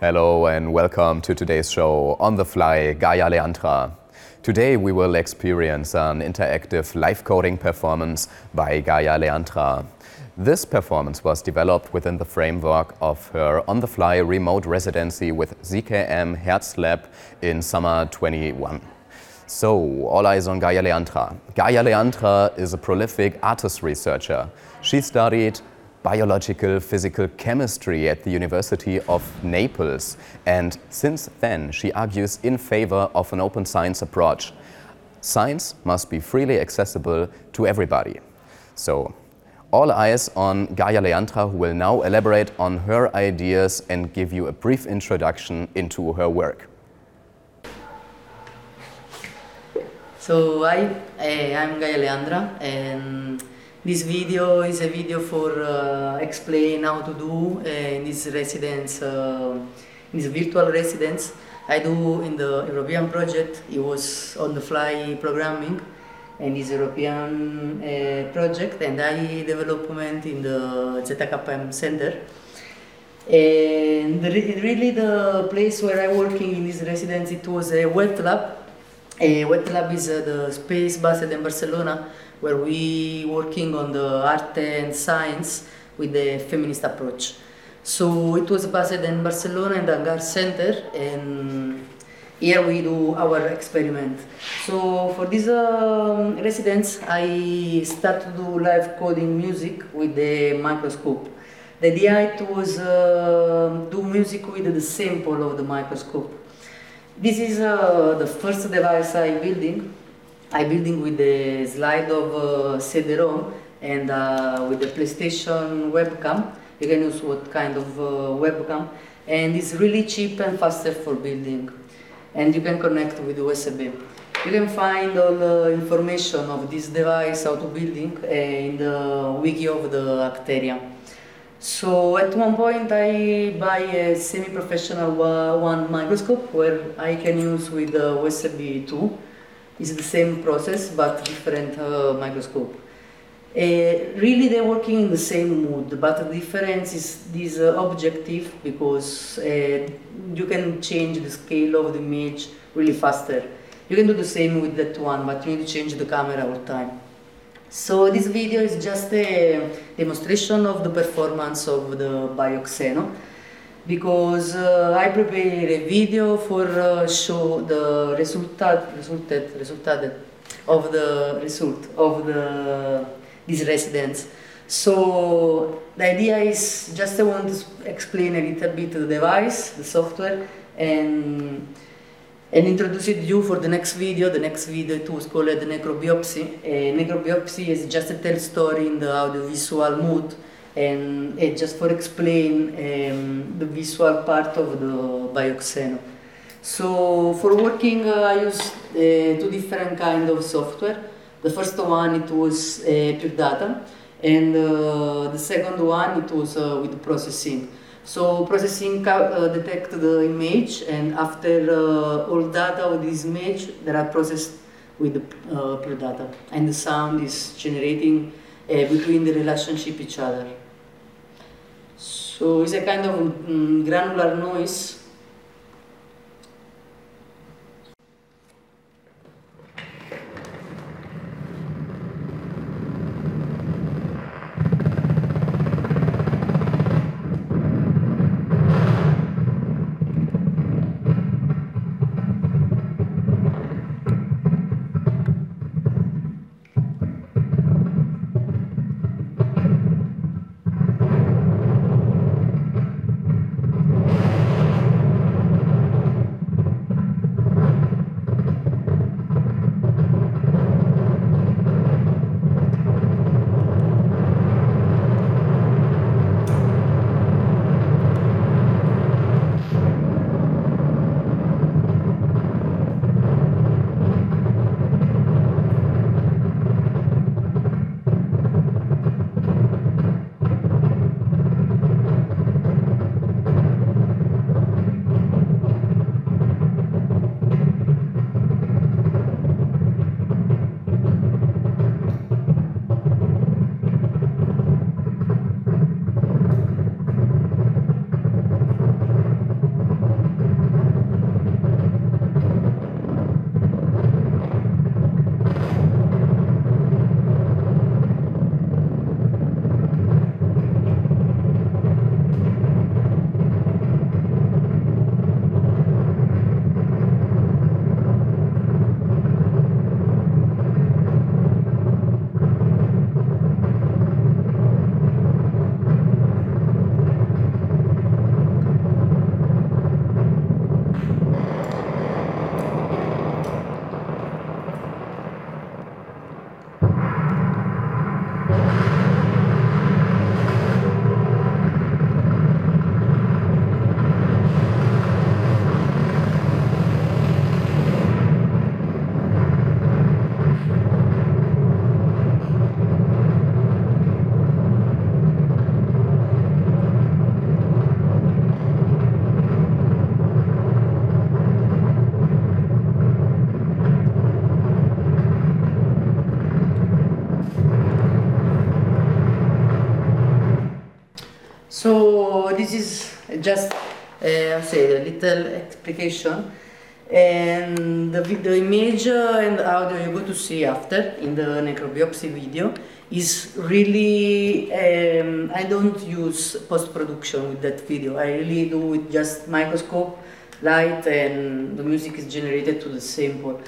Hello and welcome to today's show On the Fly Gaia Leandra. Today we will experience an interactive live coding performance by Gaia Leandra. This performance was developed within the framework of her on the fly remote residency with ZKM Hertz-Lab in summer 21. So, all eyes on Gaia Leandra. Gaia Leandra is a prolific artist researcher. She studied biological physical chemistry at the University of Naples. And since then, she argues in favor of an open science approach. Science must be freely accessible to everybody. So, all eyes on Gaia Leandra, who will now elaborate on her ideas and give you a brief introduction into her work. So I, eh, I'm Gaia Leandra and this video is a video for uh, explain how to do uh, in this residence, uh, in this virtual residence. I do in the European project. It was on the fly programming and this European uh, project and I development in the ZKM center. And really the place where I working in this residence, it was a wet lab. A wet lab is uh, the space based in Barcelona where we working on the art and science with the feminist approach. So it was based in Barcelona in the Hangar Center and here we do our experiment. So for this um, residence, I start to do live coding music with the microscope. The idea it was uh, do music with the sample of the microscope. This is uh, the first device I building. I building with the slide of uh, CD-ROM and uh, with the PlayStation webcam. You can use what kind of uh, webcam, and it's really cheap and faster for building and you can connect with USB. You can find all the information of this device, how to building, uh, in the wiki of the Hackteria. So at one point I buy a semi-professional one microscope where I can use with the USB 2. It's the same process but different uh, microscope. Uh, really they're working in the same mood, but the difference is this uh, objective because uh, you can change the scale of the image really faster. You can do the same with that one, but you need to change the camera all the time. So this video is just a demonstration of the performance of the Bioxeno because uh, I prepared a video for uh, show the result, resulted, resulted of the result of the these residents. So the idea is just I want to explain a little bit the device, the software, and and introduce it you for the next video. The next video it was called necrobiopsy. Necrobiopsy is just a tell story in the audiovisual mood, and uh, just for explain um, the visual part of the bioxeno. So for working, uh, I use uh, two different kind of software. The first one it was uh, pure data, and uh, the second one it was uh, with processing. So processing uh, detect the image, and after uh, all data of this image, they are processed with the pure data, and the sound is generating between the relationship each other. So it's a kind of um, granular noise So this is just uh, say a little explication. And the, the image and audio you're going to see after in the necrobiopsy video is really um, I don't use post-production with that video. I really do with just microscope light and the music is generated to the sample.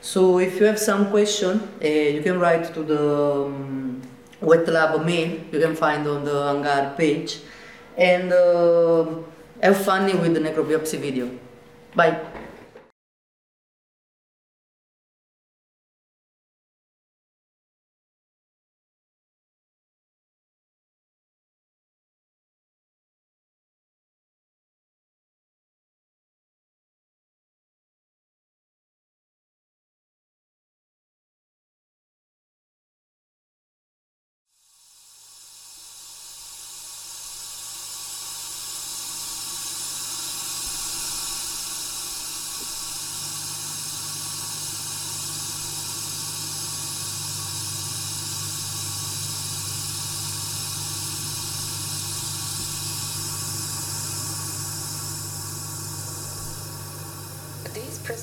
So if you have some question uh, you can write to the um, wet lab mail. You can find on the hangar page and uh, have fun with the necrobiopsy video. Bye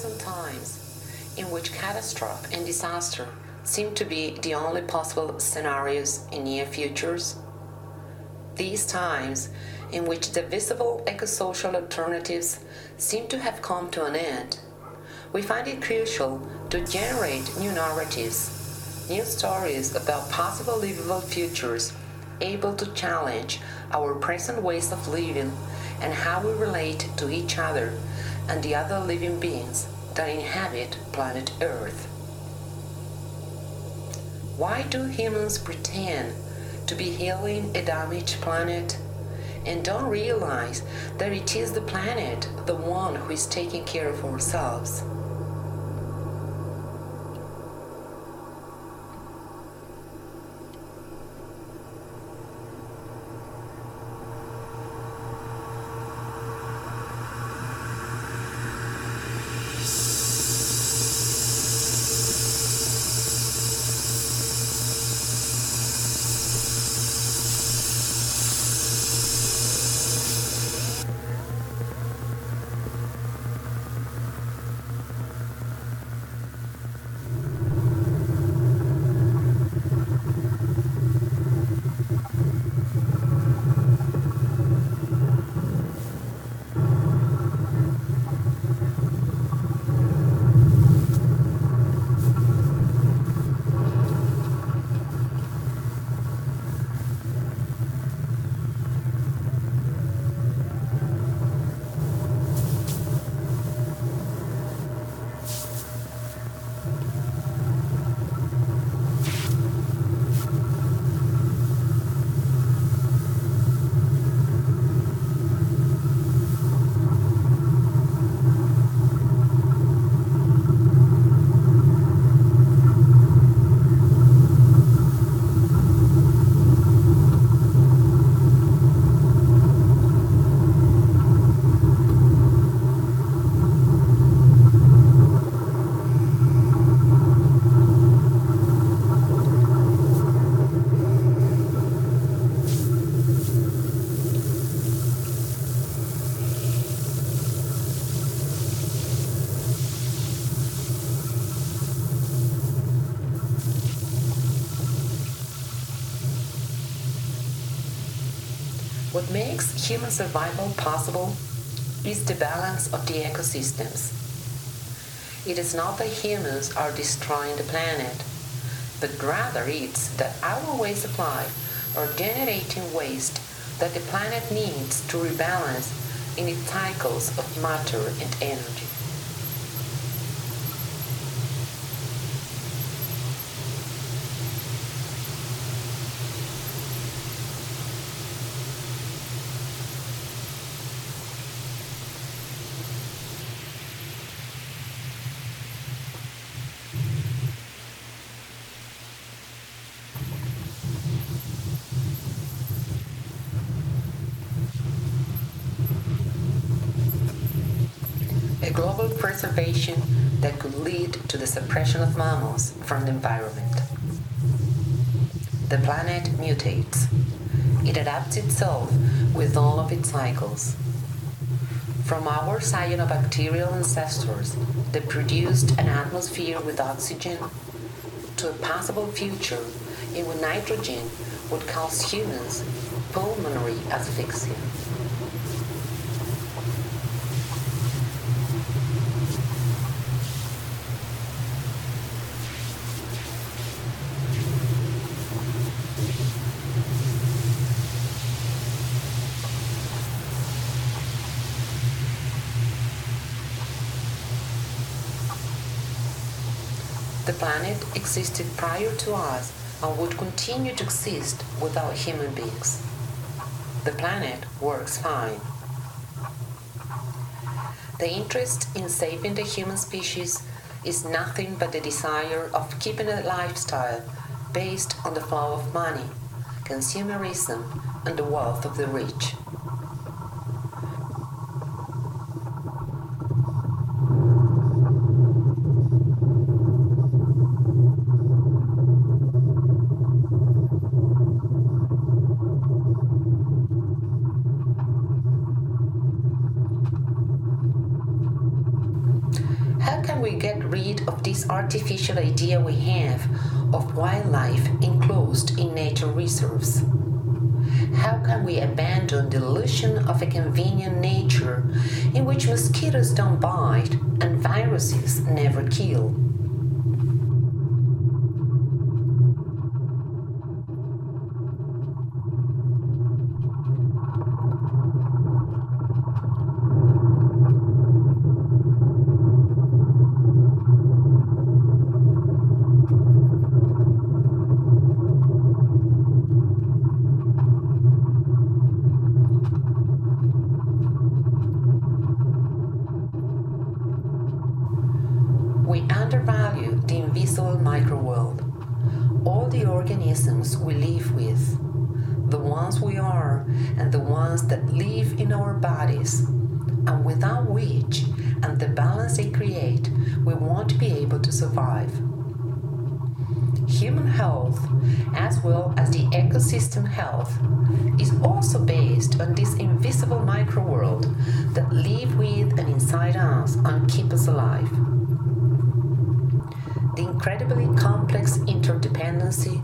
present times, in which catastrophe and disaster seem to be the only possible scenarios in near futures, these times in which the visible ecosocial alternatives seem to have come to an end, we find it crucial to generate new narratives, new stories about possible livable futures able to challenge our present ways of living and how we relate to each other and the other living beings that inhabit planet Earth. Why do humans pretend to be healing a damaged planet and don't realize that it is the planet the one who is taking care of ourselves? Human survival possible is the balance of the ecosystems. It is not that humans are destroying the planet, but rather it's that our waste supply are generating waste that the planet needs to rebalance in its cycles of matter and energy. Global preservation that could lead to the suppression of mammals from the environment. The planet mutates, it adapts itself with all of its cycles. From our cyanobacterial ancestors that produced an atmosphere with oxygen to a possible future in which nitrogen would cause humans pulmonary asphyxia. The planet existed prior to us and would continue to exist without human beings. The planet works fine. The interest in saving the human species is nothing but the desire of keeping a lifestyle based on the flow of money, consumerism, and the wealth of the rich. How can we get rid of this artificial idea we have of wildlife enclosed in nature reserves? How can we abandon the illusion of a convenient nature in which mosquitoes don't bite and viruses never kill? We live with, the ones we are and the ones that live in our bodies, and without which and the balance they create, we won't be able to survive. Human health, as well as the ecosystem health, is also based on this invisible micro world that live with and inside us and keep us alive the incredibly complex interdependency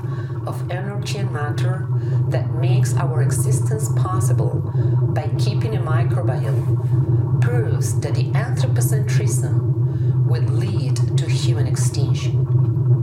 of energy and matter that makes our existence possible by keeping a microbiome proves that the anthropocentrism will lead to human extinction.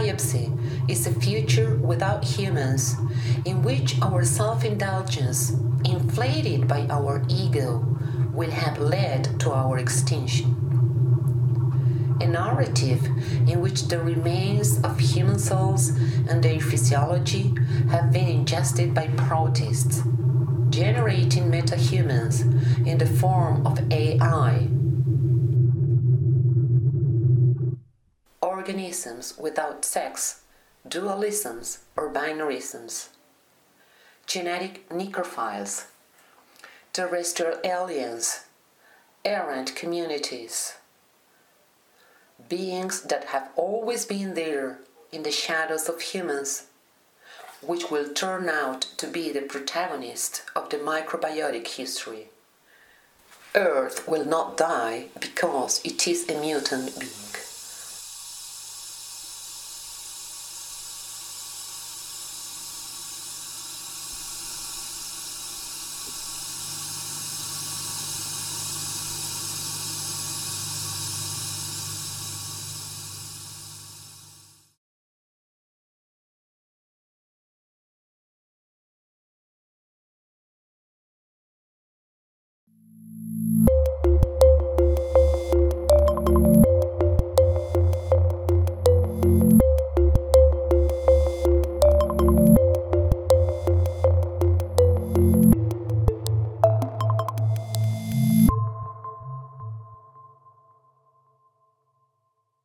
Microbiopsy is a future without humans, in which our self indulgence, inflated by our ego, will have led to our extinction. A narrative in which the remains of human cells and their physiology have been ingested by protists, generating metahumans in the form of AI organisms without sex, dualisms, or binarisms, genetic necrophiles, terrestrial aliens, errant communities, beings that have always been there in the shadows of humans, which will turn out to be the protagonist of the microbiotic history. Earth will not die because it is a mutant being.